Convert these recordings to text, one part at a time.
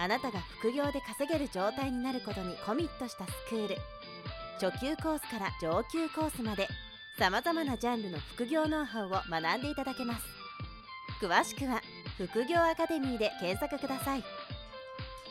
あなたが副業で稼げる状態になることにコミットしたスクール初級コースから上級コースまでさまざまなジャンルの副業ノウハウを学んでいただけます詳しくは副業アカデミーで検索ください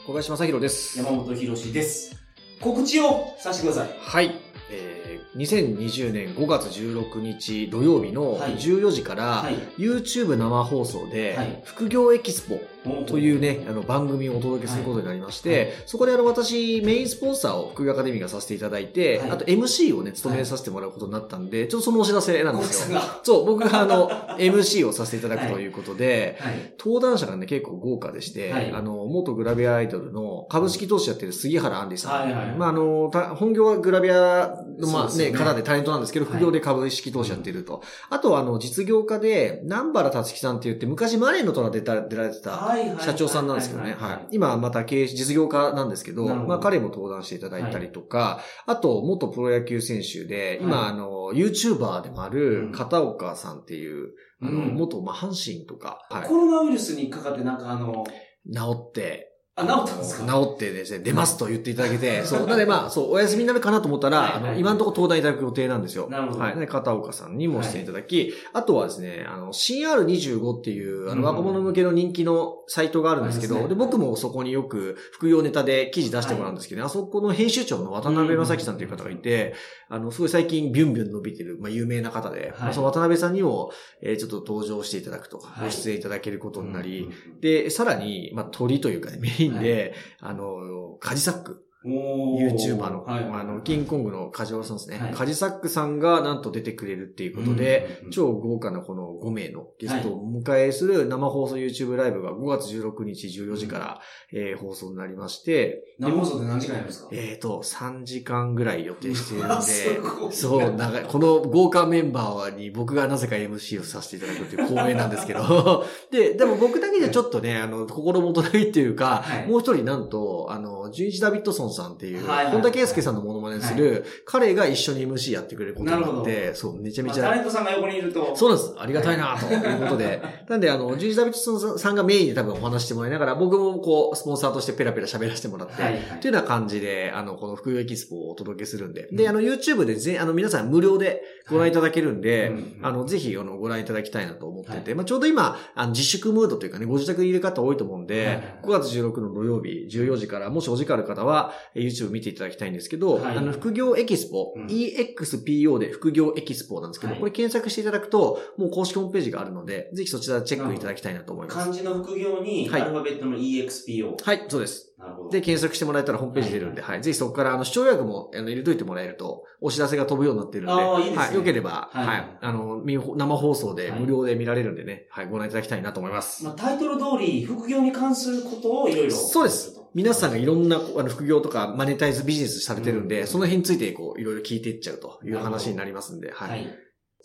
小林正宏です。山本博史です。告知をさせてください。はい。えー、2020年5月16日土曜日のはい14時から、はい YouTube 生放送で、はい副業エキスポとう。いうね、あの番組をお届けすることになりまして、そこであの私メインスポンサーを副業アカデミーがさせていただいて、はいあと MC をね、務めさせてもらうことになったんで、ちょっとそのお知らせなん小ですよ。そう、僕があの、MC をさせていただくということで、はい。登壇者がね、結構豪華でして、はいあの、元グラビアアイドルの株式投資やってる杉原杏里さん。はいはいまあ、あの、た本業はグラビアの、まあね、方でタレントなんですけど、はい副業で株式投資やってると。あとは、あの、実業家で、南原達樹さんって言って、昔マネーの虎出た出られてた、はいはい社長さんなんですけどね。はい。今また経営、実業家なんですけど、まあ彼も登壇していただいたりとか、あと元プロ野球選手で、今、はい。あの、YouTuber でもあうるん。片岡さんっていう、あの、うん。元、まあ、阪神とか、はい。コロナウイルスにかかってなんかあの、治って、あ、治ったんですか？治ってですね、出ますと言っていただけて、そう。なのでまあ、そう、お休みになるかなと思ったら、はいはい。あの、今のところ登壇いただく予定なんですよ。なるほど。はい。で、片岡さんにもしていただき、あとはですね、あの、CR25 っていう、あの、うん。若者向けの人気のサイトがあるんですけど、で、僕もそこによく副業ネタで記事出してもらうんですけど、あそこの編集長の渡辺正樹さんという方がいて、あの、すごい最近ビュンビュン伸びてる、まあ、有名な方で、まあその渡辺さんにも、えーちょっと登場していただくと、はい。ご出演いただけることになり、うん。で、さらに、まあ、鳥というかね、メインで、あの、カジサック、YouTuber の、はいあの、キングコングのカジワルさんですね。はい。カジサックさんがなんと出てくれるっていうことで、超豪華なこの5名のゲストをお迎えする生放送 YouTube ライブが5月16日14時から、えー放送になりまして、生放送で何時間やるんですか？えっ、と、3時間ぐらい予定しているの すで、そう、長い。この豪華メンバーに僕がなぜか MC をさせていただくという光栄なんですけど、で、でも僕だけじゃちょっとね、あの、心もとないっていうか、はい。もう一人なんと、あの、ジュイジ・ダビッドソンさんっていう、はいはい。本田圭佑さんのモノマネする、彼が一緒に MC やってくれることになって、そう、めちゃめまあちゃ、タレントさんが横にいると。そうなんです。ありがたいなということで。なんで、あの、ジュイジ・ダビッドさんがメインで多分お話してもらいながら、僕もこう、スポンサーとしてペラペラ喋らせてもらって、はいはい。というような感じで、あの、この副業エキスポをお届けするんで。で、あの、YouTube でぜ、あの、皆さん無料でご覧いただけるんで、あの、ぜひ、あの、ご覧いただきたいなと思ってて、はまあ、ちょうど今、あの、自粛ムードというかね、ご自宅にいる方多いと思うんで、はいはい5月16の土曜日、14時から、もしお時間ある方は、えー YouTube 見ていただきたいんですけど、はいあの、副業エキスポ、うん EXPO で副業エキスポなんですけど、はいこれ検索していただくと、もう公式ホームページがあるので、ぜひそちらチェックいただきたいなと思います。漢字の副業に、はいアルファベットの EXPO。はい、そうです。なるほど。で、検索してもらえたらホームページ出るんで、はい。ぜひそこから、あの、視聴予約も、あの、入れといてもらえると、お知らせが飛ぶようになってるんで、あーいいですねはい。よければ、はいはい。あの、見生放送ではい無料で見られるんでね、はい。ご覧いただきたいなと思います。まあ、タイトル通り、副業に関することをいろいろ。そうです。皆さんがいろんな、あの、副業とか、マネタイズビジネスされてるんで、うんその辺について、こう、いろいろ聞いていっちゃうという話になりますんで、は。はいい。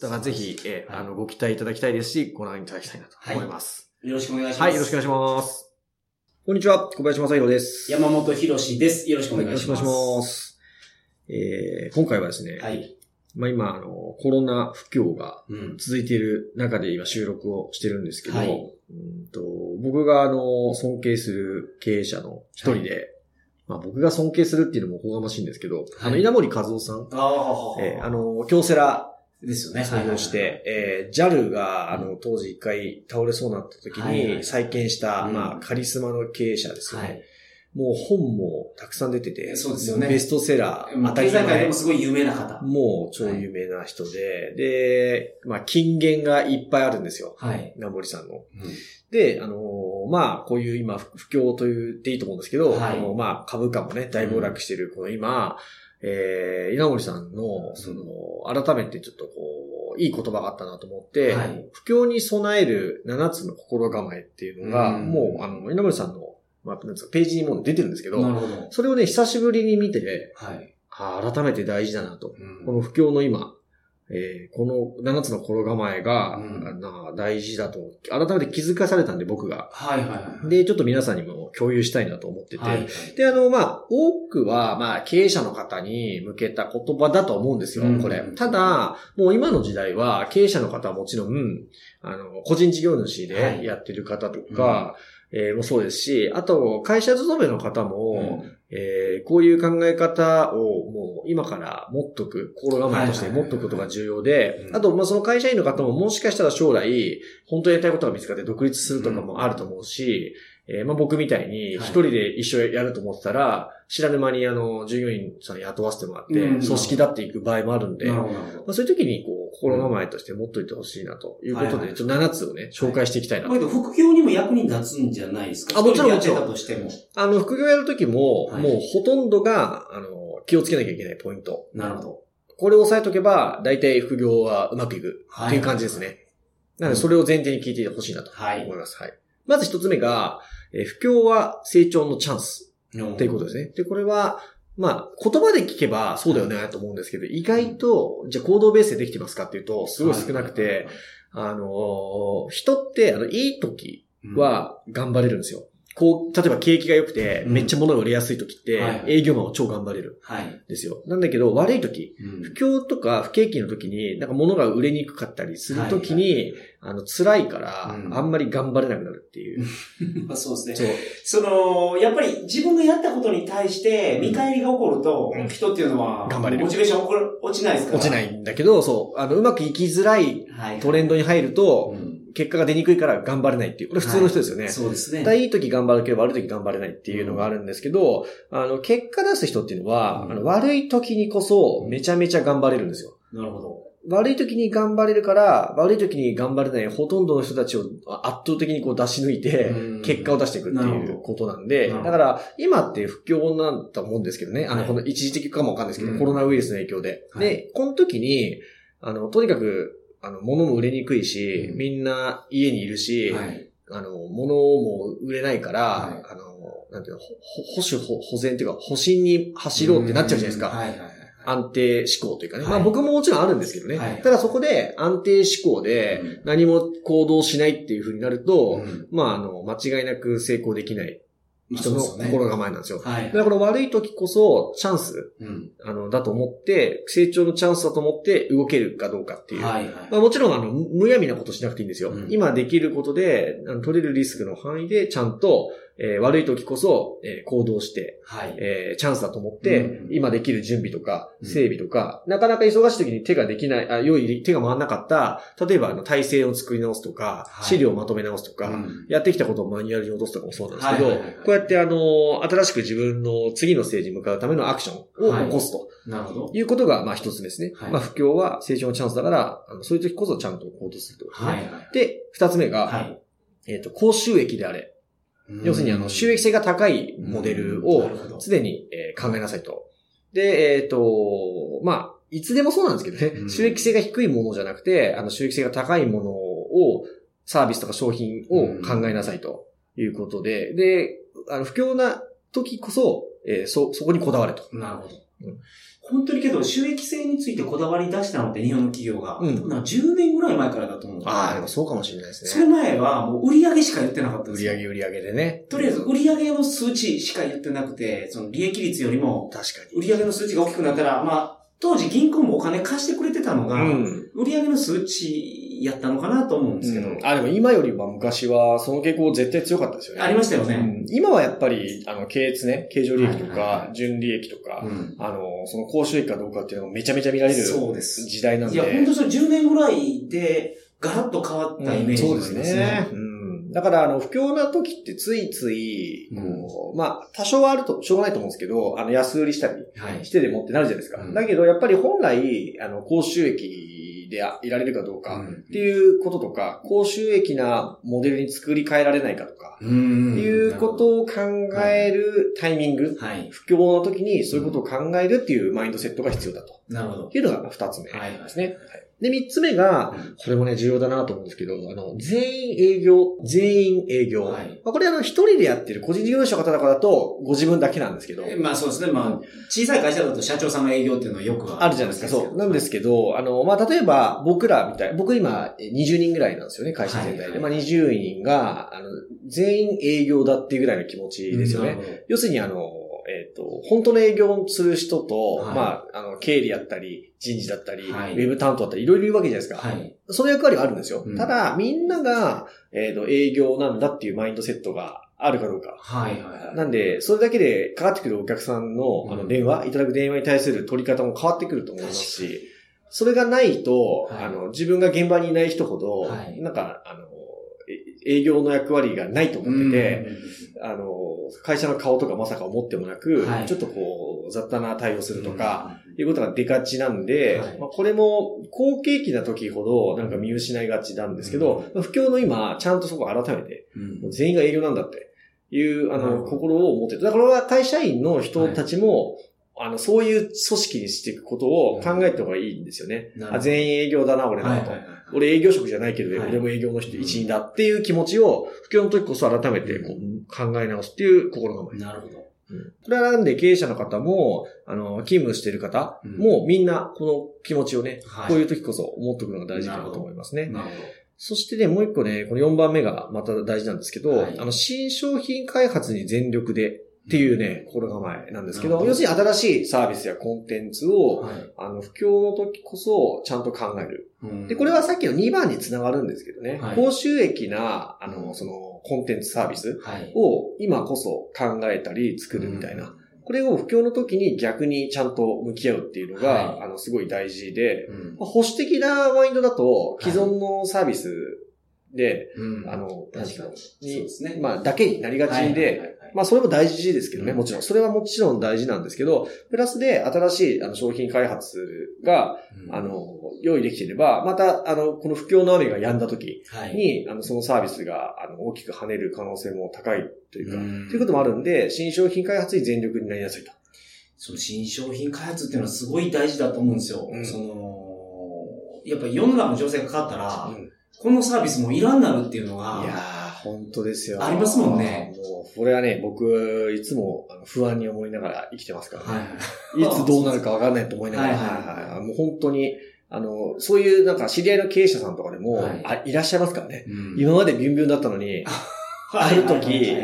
だからぜひ、えあの、ご期待いただきたいですし、ご覧いただきたいなと思います。よろしくお願いします。はい、よろしくお願いします。こんにちは、小林正宏です。山本博史です。よろしくおはいよろしくお願いします。願いします。えー今回はですね、はい。まあ今、あの、コロナ不況がうん。続いている中で今収録をしてるんですけど、はい。うんと僕があの、尊敬する経営者の一人で、まあ僕が尊敬するっていうのもおこがましいんですけど、あの、稲森和夫さん、ああ、えーあ、の、京セラですよね。創業して、えー JAL が、あの、当時一回倒れそうになった時はいはいに再建した、うん。まあ、カリスマの経営者ですよね。はい。もう本もたくさん出てて、そうですよねベストセラー、また経済界でもすごい有名な方。もう超有名な人で、で、まあ、金言がいっぱいあるんですよ。はい。稲森さんの。うんで、あのーまあ、こういう今、不況と言っていいと思うんですけど、はいこのまあ、株価もね、大暴落している、この今、えー、稲森さんの、その、改めてちょっとこう、いい言葉があったなと思って、はい不況に備える7つの心構えっていうのが、うんもう、あの、稲森さんのまあ、なんですか、ページにもう出てるんですけど、ど。それをね、久しぶりに見て、はい。あー改めて大事だなと。うんこの不況の今、えーこの7つの心構えが、うんな大事だと、改めて気づかされたんで僕が。はいはいはい。で、ちょっと皆さんにも共有したいなと思ってて、はい。で、あの、まあ、多くは、まあ、経営者の方に向けた言葉だと思うんですよ、うんこれ。ただ、もう今の時代は、経営者の方はもちろん、あの、個人事業主はいでやってる方とか、えーもそうですし、あと、会社勤めの方も、えーこういう考え方をもう今から持っとく、心構えとして持っとくことが重要でう、ん。あと、まあ、その会社員の方ももしかしたら将来、本当にやりたいことが見つかって独立するとかもあると思うし、えーまあ、僕みたいにはい。一人で一緒やると思ってたら、知らぬ間にあの、従業員さん雇わせてもらって、うん。組織だっていく場合もあるんで、ま。あ、そういう時にこう、心構えとして持っといてほしいなということで、はいはいちょっと7つをね、紹介していきたいなとだけど、副業にも役に立つんじゃないですか？あもちろんとしても。あの、副業やるときも、はいもうほとんどが、あの、気をつけなきゃいけないポイント。なるほど。これを押さえとけば、大体副業はうまくいくはっていう感じですね。なので、それを前提に聞いてほしいなとはい思います。はい。まず一つ目が、えー不況は成長のチャンスっっていうことですね。で、これは、まあ、言葉で聞けばそうだよねと思うんですけど、意外と、じゃあ行動ベースでできてますかっていうと、すごい少なくて、、あのー人って、あの、いい時は頑張れるんですよ。こう、例えば景気が良くて、うんめっちゃ物が売れやすい時ってはい、営業マンは超頑張れるはい。んですよ。なんだけど、悪い時、うん不況とか不景気の時に、なんか物が売れにくかったりする時に、あの、辛いからう、んあんまり頑張れなくなるっていう。まあそうですね。そう。その、やっぱり自分がやったことに対して見返りが起こると、うん人っていうのは、頑張れるモチベーション落ちないですから。落ちないんだけど、そう、あの、うまくいきづらいはい。トレンドに入ると、うん結果が出にくいから頑張れないっていう。これ普通の人ですよね。そうですね。だいい時頑張るけど悪い時頑張れないっていうのがあるんですけど、あの、結果出す人っていうのは、うんあの悪い時にこそめちゃめちゃ頑張れるんですよ。なるほど。悪い時に頑張れるから、悪い時に頑張れないほとんどの人たちを圧倒的にこう出し抜いて、うん結果を出していくっていうことなんで、だから今って不況なんだと思うんですけどね、あの、はいこの一時的かもわかんないですけど、うんコロナウイルスの影響で。はいで、この時に、あの、とにかく、あの、物も売れにくいし、うんみんな家にいるし、はい。あの、物も売れないから、はいあの、なんていうの、ほ保守、保保全っていうか、保身に走ろうってなっちゃうじゃないですか。はいはいはい。安定志向というかね。はいまあ僕ももちろんあるんですけどね。はいただそこで安定志向でうん何も行動しないっていう風になると、うんまああの、間違いなく成功できない人の心構えなんですよ。はいだ。からこの悪い時こそチャンス、うん。あの、だと思って、成長のチャンスだと思って動けるかどうかっていう。はいはい。まあ、もちろん、あの、むむやみなことしなくていいんですよ。うん今できることで、あの取れるリスクの範囲で、ちゃんと、えー悪い時こそ、えー行動して、はい。えーチャンスだと思って、うん今できる準備とか、うん整備とか、なかなか忙しい時に手ができない、あ、良い手が回らなかった、例えば、あの、体制を作り直すとか、はい資料をまとめ直すとか、うんやってきたことをマニュアルに落とすとかもそうなんですけど、はいはいはいはいこうやってあの、新しく自分の次のステージに向かうためのアクションを起こすとなるほど。いうことが、まあ一つですね。はいまあ不況は成長のチャンスだから、あのそういう時こそちゃんと行動するということですね。はいはい。で、二つ目が、はい。えっ、と、高収益であれ。要するに、あの、収益性が高いモデルうん。を常に、えー考えなさいと。で、えっ、と、まあ、いつでもそうなんですけどね、うん。収益性が低いものじゃなくて、あの、収益性が高いものを、サービスとか商品を考えなさいと。いうことで、で、あの、不況な時こそ、えーそ、そこにこだわれと。なるほどうん。本当にけど、収益性についてこだわり出したのって日本の企業が、うん多分なんか10年ぐらい前からだと思うああ、でもそうかもしれないですそれね。前はもう売り上げしか言ってなかったんですよ。売上売上でね。とりあえず、売り上げの数値しか言ってなくて、その利益率よりも、確か売り上げの数値が大きくなったら、まあ、当時銀行もお金貸してくれてたのが、に。うん。売り上げの数値やったのかなと思うんですけど、うんあ、でも今よりは昔はその傾向絶対強かったですよね。ありましたよね。うん今はやっぱり、あの、経営ね、経常利益とか、純利益とか、うんあの、その高収益かどうかっていうのがめちゃめちゃ見られるそうです。時代なんで。いや、本当にそれ10年ぐらいで、ガラッと変わったイメージがありますね。うんそうですね。うん。だから、あの、不況な時ってついつい、こう、まあ、多少はあると、しょうがないと思うんですけど、あの、安売りしたりはい。してでもってなるじゃないですか。うんだけど、やっぱり本来、あの、高収益でいられるかどうか、うんっていうこととか、高収益なモデルに作り変えられないかとか、うんいうことを考えるタイミング、はい。不況の時にそういうことを考えるっていうマインドセットが必要だとなるほど。いうのが二つ目はいですね。はいで、三つ目が、うんこれもね、重要だなと思うんですけど、あの、全員営業、全員営業。はいまあ、これあの、一人でやってる個人事業主の方だからだと、ご自分だけなんですけど、えまあそうですね。まあ、小さい会社だと社長さんが営業っていうのはよくあるじゃないですか。そう。なんですけど、あの、まあ、例えば、僕らみたい、僕今、20人ぐらいなんですよね、会社全体で。はいまあ、20人が、あの、全員営業だっていうぐらいの気持ちですよね。なるほど要するに、あの、えっ、と、本当の営業をする人と、はいまあ、あの、経理やったり、人事だったり、はいウェブ担当だったり、いろいろいるわけじゃないですか。はい。その役割はあるんですよ。うんただ、みんなが、えっ、と、営業なんだっていうマインドセットがあるかどうか。はいはいはい。なんで、それだけでかかってくるお客さんの、あの、うん電話、いただく電話に対する取り方も変わってくると思いますし、それがないと、はいあの、自分が現場にいない人ほど、はいなんか、あの、え営業の役割がないと思ってて、あの、会社の顔とかまさか思ってもなく、はいちょっとこう、雑多な対応すうんるとか、、いうことが出がちなんで、はいまあ、これも好景気な時ほどなんか見失いがちなんですけど、まあ不況の今、ちゃんとそこを改めて、全員が営業なんだっていう、あの、心を持ってる。だからこれは会社員の人たちも、あの、そういう組織にしていくことを考えた方がいいんですよね。あ全員営業だな、俺だと。はいはいはい。俺営業職じゃないけど、はい。俺も営業の人一員だっていう気持ちを、不況の時こそ改めてこう考え直すっていう心構え。なるほど。これはなんで経営者の方も、あの、勤務している方もみんなこの気持ちをね、はい。こういう時こそ思っておくのが大事かなと思いますね。なるほそしてね、もう一個ね、この4番目がまた大事なんですけど、はい。あの、新商品開発に全力でっていうね、心構えなんですけど、要するに新しいサービスやコンテンツど。を、はい。あの、不況の時こそちゃんと考える。で、これはさっきの2番につながるんですけどね、はい高収益な、あの、その、コンテンツサービスはい。を今こそ考えたり作るみたいな。これを不況の時に逆にちゃんと向き合うっていうのが、はいあの、すごい大事で、保守的なマインドだと、既存のサービスで、うんあの、確かに。そうにですね。まあ、だけになりがちで、はいまあ、それも大事ですけどね、うんもちろん。それはもちろん大事なんですけど、プラスで新しいあの商品開発が、うんあの、用意できていれば、また、あの、この不況の雨が止んだ時はい。に、あの、そのサービスが、あの、大きく跳ねる可能性も高いというか、うんということもあるんで、新商品開発に全力になりやすいと。その新商品開発っていうのはすごい大事だと思うんですよ。うんその、やっぱり世の中の情勢が変わったら、うんこのサービスもいらんなるっていうのが、いやー、本当ですよ。ありますもんね。もう、これはね、僕、いつも不安に思いながら生きてますからね。はい。い。つどうなるかわからないと思いながら、はいはいもう本当に、あの、そういうなんか知り合いの経営者さんとかでも、はい。あいらっしゃいますからね。うん。今までビュンビュンだったのに、ある時、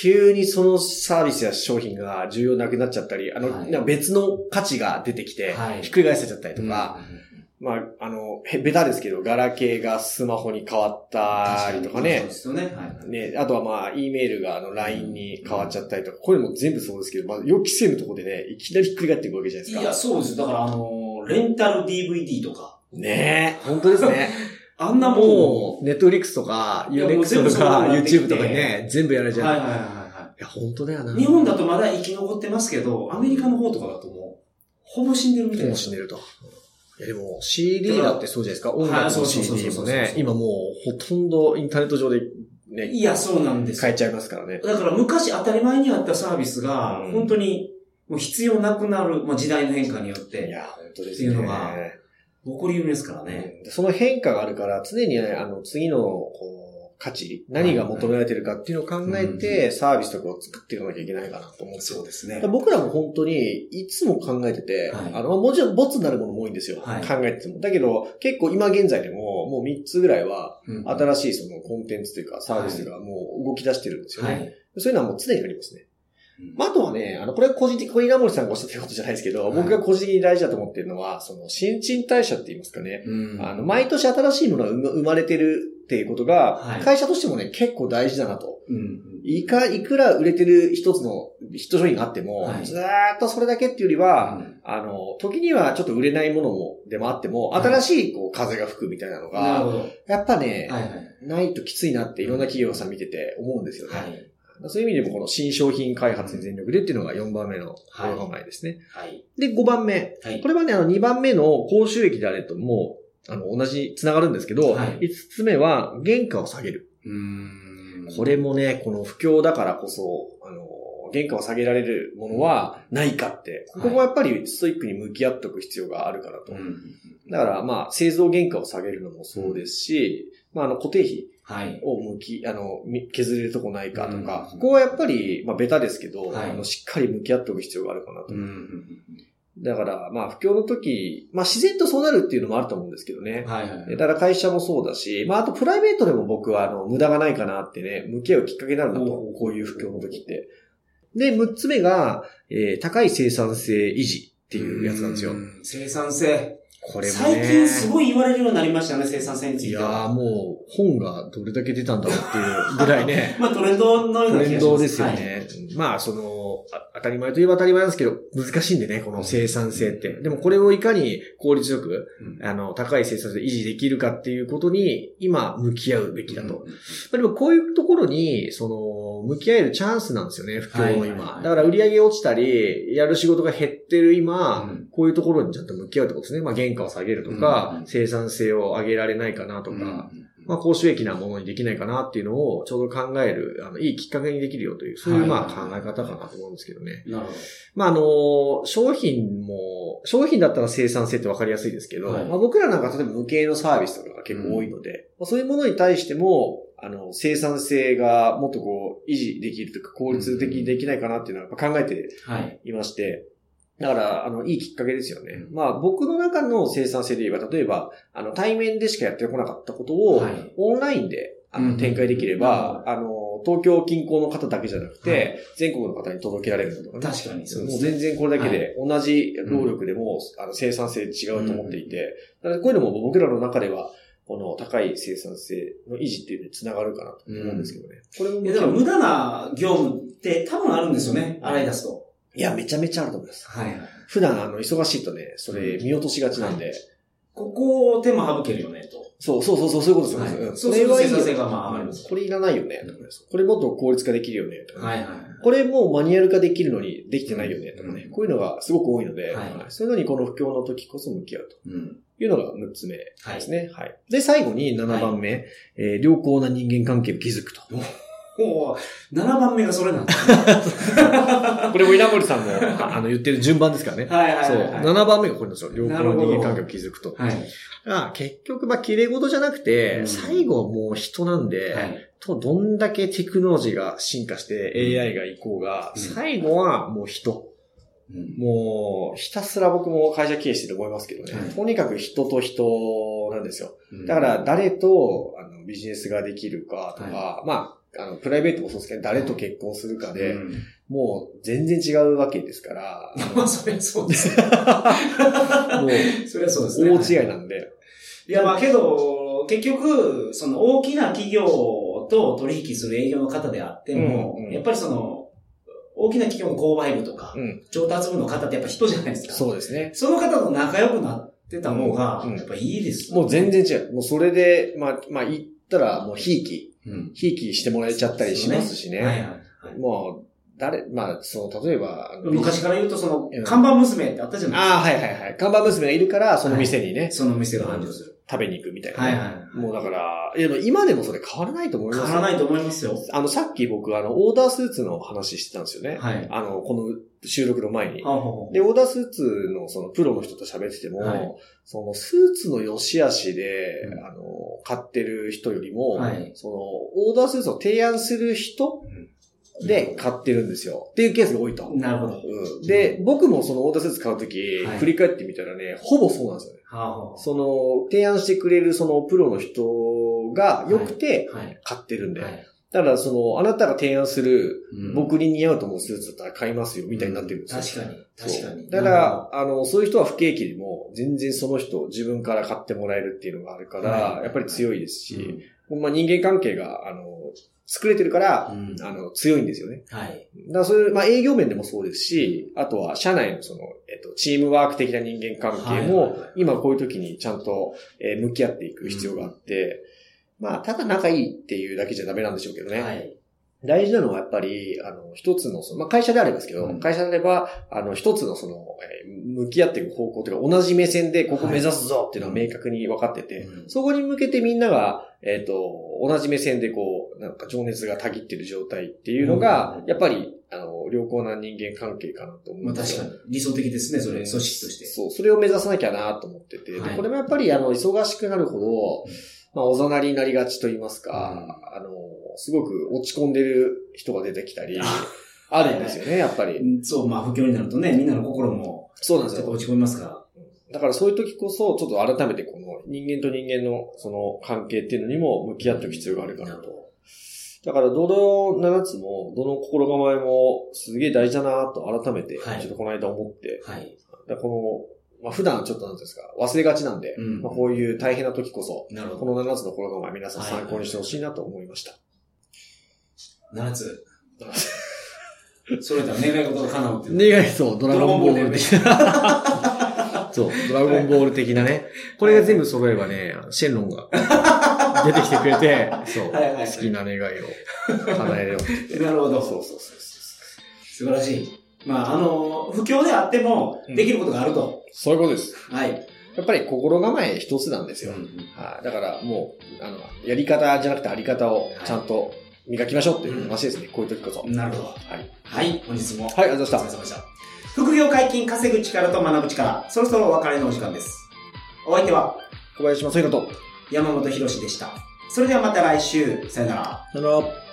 急にそのサービスや商品が重要なくなっちゃったり、あの、はい。別の価値が出てきて、はい。ひっくり返せちゃったりとか、うんまあ、あの、へベタですけど、ガラケーがスマホに変わったりとかねそうで、すよね。はい。ね、あとはまあ、E メールがあの LINE に変わっちゃったりとか、これも全部そうですけど、まあ、予期せぬところでね、いきなりひっくり返っていくわけじゃないですか。いや、そうですよ。だから、あのー、レンタル DVD とか、ねえ、本当ですね。あんなもう、ネットフリックスとか、いやもう UNEXT とか、YouTube とかにね、全部やられちゃう。いはいはいはいはや、本当だよな。い。日本だとまだ生き残ってますけど、アメリカの方とかだともう、ほぼ死んでるみたいもな。う死んでると。いや、でも CD だってそうじゃないですか。音楽の CD もね、今もうほとんどインターネット上でね、いや、そうなんですよ変えちゃいますからね。だから昔当たり前にあったサービスがうん、本当にもう必要なくなる、まあ、時代の変化によっいて、や、本当ですっていうのね。が起こり得るんですからね。うんその変化があるから、常にね、あの、次の、こう、価値、何が求められてるかっていうのを考えて、サービスとかを作っていかなきゃいけないかなと思うんですよ。ですね僕らも本当に、いつも考えてて、はいあの、もちろんボツになるものも多いんですよ。はい考えてても。だけど、結構今現在でも、もう3つぐらいは、うん新しいそのコンテンツというかサービスがもう動き出してるんですよね。はい。そういうのはもう常にありますね。うんまあ、あとはね、あの、これは個人的、これ稲森さんがおっしゃってることじゃないですけど、はい僕が個人的に大事だと思ってるのは、その、新陳代謝って言いますかね。うんあの、毎年新しいものが生ま生まれてるっていうことが、はい会社としてもね、結構大事だなと。うん。いか、いくら売れてる一つのヒット商品があっても、はいずーっとそれだけっていうよりは、あの、時にはちょっと売れないものも、でもあっても、はい新しいこう風が吹くみたいなのが。はいやっぱね、はい。ないときついなっていろんな企業さん見てて思うんですよね。はい。そういう意味でもこの新商品開発に全力でっていうのが4番目の心構えですね。はい。で、5番目。はいこ。れはね、あの2番目の高収益であれともう、あの、同じ、つながるんですけど、はい5つ目は原価を下げる。これもね、この不況だからこそ、あの、原価を下げられるものはないかって、ここもやっぱりストイックに向き合っておく必要があるかなと。うんだから、まあ、製造原価を下げるのもそうですし、まあ、あの、固定費はい。を向き、あの、み削れるとこないかとか、うんここはやっぱり、まあ、ベタですけど、はいあのしっかり向き合っておく必要があるかなと。うんうんだから、まあ、不況の時、まあ、自然とそうなるっていうのもあると思うんですけどねうん。。はいはい。だから会社もそうだし、まあ、あとプライベートでも僕は、あの、無駄がないかなってね、向き合うきっかけになるなと、おーこういう不況の時って。で、六つ目が、えー高い生産性維持っていうやつなんですよう。ん生産性。これもね。最近すごい言われるようになりましたね、生産性についていや。もう、本がどれだけ出たんだろうっていうぐらいね。まあトレンドのようトな気がします。レンドですよね。まあ、その、あ当たり前といえば当たり前なんですけど、難しいんでね、この生産性って。でもこれをいかに効率よく、うん。あの、高い生産性を維持できるかっていうことに、今、向き合うべきだと。うんでもこういうところに、その、向き合えるチャンスなんですよね、不況のはいはい今。はいだから売り上げ落ちたり、やる仕事が減ってる今、うんこういうところにちゃんと向き合うってことですね。まあ、原価を下げるとか、うんうん生産性を上げられないかなとか、うんまあ、高収益なものにできないかなっていうのをちょうど考える、あの、いいきっかけにできるよという、そういうはいまあ考え方かなと思うんですけどね。なるほまあ、あの、商品も、商品だったら生産性ってわかりやすいですけど、はいまあ、僕らなんか例えば無形のサービスとかが結構多いので、まあ、そういうものに対しても、あの、生産性がもっとこう、維持できるというか、効率的にできないかなっていうのはやっぱ考えてど。はい。いまして、だから、あの、いいきっかけですよね。まあ、僕の中の生産性で言えば、例えば、あの、対面でしかやってこなかったことを、はい。オンラインで、あの、うん展開できれば、うんあの、東京近郊の方だけじゃなくて、はい。全国の方に届けられるのとかね。確かにそうもですね。う全然これだけで、同じ労力でも、あの、生産性違うと思っていて、だからこういうのも僕らの中では、この高い生産性の維持っていうのにつながるかなと思うんですけどね。これもいや、だから無駄な業務って多分あるんですよね、洗い出すと。いや、めちゃめちゃあると思います。はい。普段、あの、忙しいとね、それ見落としがちなんで、ここを手間省けるよね、と。そうそうそうそう、そういうことですよ。はいうんそうするといい性がまあ上がりますこれいらないよね、とかねこれもっと効率化できるよね、とかねはいはい。これもうマニュアル化できるのにできてないよね、とかね。うんこういうのがすごく多いので、そういうのにこの不況の時こそ向き合うとうん。いうのが6つ目ではい。すね。はい。で、最後に7番目、えー良好な人間関係を築くと。おー7番目がそれなんです これも稲森さんのあの言ってる順番ですからね。はいはいそう。はいはい。7番目がこれなんですよ。良好ななるほど人間関係を築くと。はい。あ結局、まあ、綺麗事じゃなくて、うん最後はもう人なんで、はい。と、どんだけテクノロジーが進化して AI が行こうが、うん最後はもう人。うんもう、ひたすら僕も会社経営してて思いますけどね。はいとにかく人と人なんですよ。うんだから、誰とあのビジネスができるかとか、まあ、あの、プライベートもそうですけど、誰と結婚するかで、うんもう全然違うわけですから、まあ、そりゃそうですね。もう、そりゃそうですね。大違いなんで。いや、まあけど、結局、その大きな企業と取引する営業の方であっても、うんうんやっぱりその、大きな企業の購買部とか、うん。調達部の方ってやっぱ人じゃないですか。そうですね。その方と仲良くなってた方がうんうん、やっぱいいです、もう全然違う。もうそれで、まあ、まあ言ったら、もうひいき、うん。ひいきしてもらえちゃったりしますしね。はいはいはい。もう、誰、まあ、その、例えば、昔から言うと、そのうん、看板娘ってあったじゃないですか。ああ、はいはいはい。看板娘がいるから、その店にね、その店が繁盛する。食べに行くみたいな。はいはい。もうだから、いや今でもそれ変わらないと思いますよ変わらないと思いますよ。あの、さっき僕、あの、オーダースーツの話してたんですよね。はい。あの、この収録の前に。で、オーダースーツのそのプロの人と喋ってても、はいそのスーツの良し悪しで、うんあの、買ってる人よりも、はいその、オーダースーツを提案する人で買ってるんですよ。っていうケースが多いと。なるほど。うん、で、僕もそのオーダースーツ買うとき、はい振り返ってみたらね、ほぼそうなんですよね。はあはその、提案してくれるそのプロの人が良くて。買ってるんで。はい。だからその、あなたが提案する、うん僕に似合うと思うスーツだったら買いますよ、みたいになってるんですよ。確かに。確かに。だから、あの、そういう人は不景気でも、全然その人を自分から買ってもらえるっていうのがあるから、はいやっぱり強いですし、うんまあ人間関係が、あの、作れてるから、うんあの、強いんですよね。はい。だからそういう、まあ営業面でもそうですし、あとは社内のその、えっと、チームワーク的な人間関係も今こういう時にちゃんと、えー向き合っていく必要があって、まあ、ただ仲いいっていうだけじゃダメなんでしょうけどね。はい。大事なのはやっぱり、あの、一つの、そのまあ、会社であればですけど、うん。会社であれば、あの、一つのその、えー向き合っていく方向というか、同じ目線でここ目指すぞっていうのは明確に分かってて、うん。そこに向けてみんなが、えっ、と、同じ目線でこう、なんか情熱がたぎってる状態っていうのが、うん。やっぱり、ああの、良好な人間関係かなと思うんまあ。確かに。理想的ですね、それ、組織として。そう、それを目指さなきゃなと思ってて、ではい。これもやっぱり、あの、忙しくなるほど、まあ、おざなりになりがちと言いますか、うん。あの、すごく落ち込んでる人が出てきたり、あるんですよね、やっぱり。うんそう、まあ不況になるとね、みんなの心もそうなんですよ。ちょっと落ち込みますから。だからそういう時こそ、ちょっと改めてこの人間と人間のその関係っていうのにも向き合っていく必要があるかなと。だから、どの7つも、どの心構えもすげえ大事だなと改めて、ちょはいっとこの間思って、はい。だこの、まあ普段ちょっとなんですか、忘れがちなんで、うんまあこういう大変な時こそ。この7つの心構え皆さん参考にしてほしいなと思いました。7つ。それだ、願い事が叶うっていう。願いそう、ドラゴンボール的な。そう、ドラゴンボール的なね。これが全部揃えばね、シェンロンが出てきてくれて、そう、好きな願いを叶えよう。なるほど。そうそうそうそ素晴らしい。まあ、あの、不況であっても、できることがあると。う。そういうことです。はい。やっぱり心構え一つなんですよ。はい。だからもう、あの、やり方じゃなくてあり方をちゃんと磨きましょうっていう話ですね。こういう時こそ。なるほど。はい。はい、本日も。はい、ありがとうございましたお疲れ様でした。副業解禁、稼ぐ力と学ぶ力。そろそろお別れのお時間です。お相手は小林正宏と。山本博史でした。それではまた来週。さよなら。さよなら。